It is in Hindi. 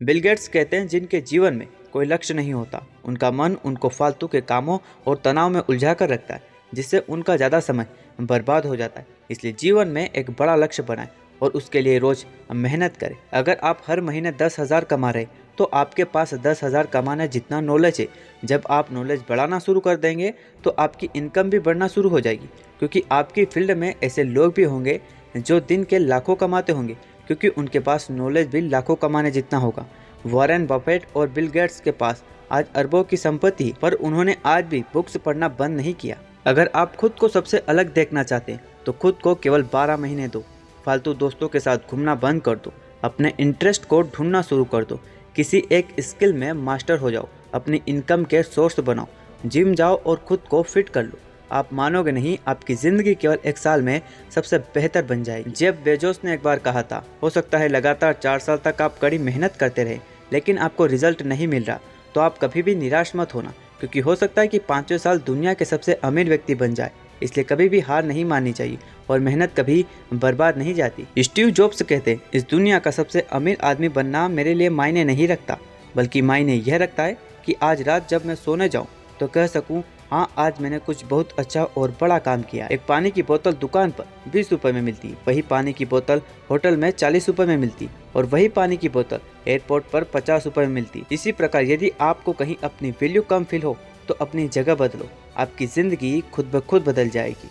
बिल गेट्स कहते हैं, जिनके जीवन में कोई लक्ष्य नहीं होता। उनका मन उनको फालतू के कामों और तनाव में उलझा कर रखता है, जिससे उनका ज़्यादा समय बर्बाद हो जाता है। इसलिए जीवन में एक बड़ा लक्ष्य बनाएँ और उसके लिए रोज़ मेहनत करें। अगर आप हर महीने दस हज़ार कमा रहे तो आपके पास दस हज़ार कमाने जितना नॉलेज है। जब आप नॉलेज बढ़ाना शुरू कर देंगे तो आपकी इनकम भी बढ़ना शुरू हो जाएगी, क्योंकि आपकी फ़ील्ड में ऐसे लोग भी होंगे, जो दिन के लाखों कमाते होंगे। क्योंकि उनके पास नॉलेज भी लाखों कमाने जितना होगा। वॉरेन बफेट और बिल गेट्स के पास आज अरबों की संपत्ति, पर उन्होंने आज भी बुक्स पढ़ना बंद नहीं किया। अगर आप खुद को सबसे अलग देखना चाहते तो खुद को केवल 12 महीने दो। फालतू दोस्तों के साथ घूमना बंद कर दो। अपने इंटरेस्ट को ढूंढना शुरू कर दो। किसी एक स्किल में मास्टर हो जाओ। अपनी इनकम के सोर्स बनाओ। जिम जाओ और खुद को फिट कर लो। आप मानोगे नहीं, आपकी ज़िंदगी केवल एक साल में सबसे बेहतर बन जाएगी। जेब बेजोस ने एक बार कहा था, हो सकता है लगातार चार साल तक आप कड़ी मेहनत करते रहे, लेकिन आपको रिज़ल्ट नहीं मिल रहा तो आप कभी भी निराश मत होना, क्योंकि हो सकता है कि पाँचवें साल दुनिया के सबसे अमीर व्यक्ति बन जाए, इसलिए कभी भी हार नहीं माननी चाहिए और मेहनत कभी बर्बाद नहीं जाती। स्टीव जॉब्स कहते, इस दुनिया का सबसे अमीर आदमी बनना मेरे लिए मायने नहीं रखता, बल्कि मायने यह रखता है कि आज रात जब मैं सोने जाऊँ तो कह सकूँ हाँ आज मैंने कुछ बहुत अच्छा और बड़ा काम किया एक पानी की बोतल दुकान पर बीस रुपए में मिलती। वही पानी की बोतल होटल में चालीस रूपए में मिलती और वही पानी की बोतल एयरपोर्ट पर पचास रुपए में मिलती। इसी प्रकार यदि आपको कहीं अपनी वैल्यू कम फील हो तो अपनी जगह बदलो। आपकी ज़िंदगी खुद ब खुद बदल जाएगी।